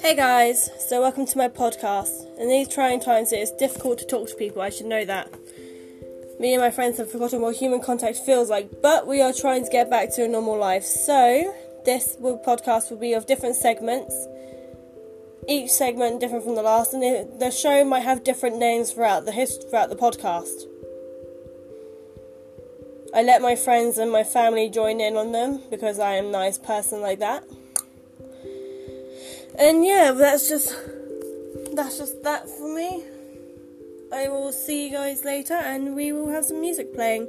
Hey guys, so welcome to my podcast. In these trying times, it is difficult to talk to people, I should know that. Me and my friends have forgotten what human contact feels like, but we are trying to get back to a normal life. So, this will, podcast will be of different segments, each segment different from the last, and the, the show might have different names throughout the hist- throughout the podcast. I let my friends and my family join in on them because I am a nice person like that. And yeah, that's just that's just that for me. I will see you guys later and we will have some music playing.